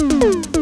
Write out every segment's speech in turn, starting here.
Thank you.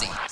see.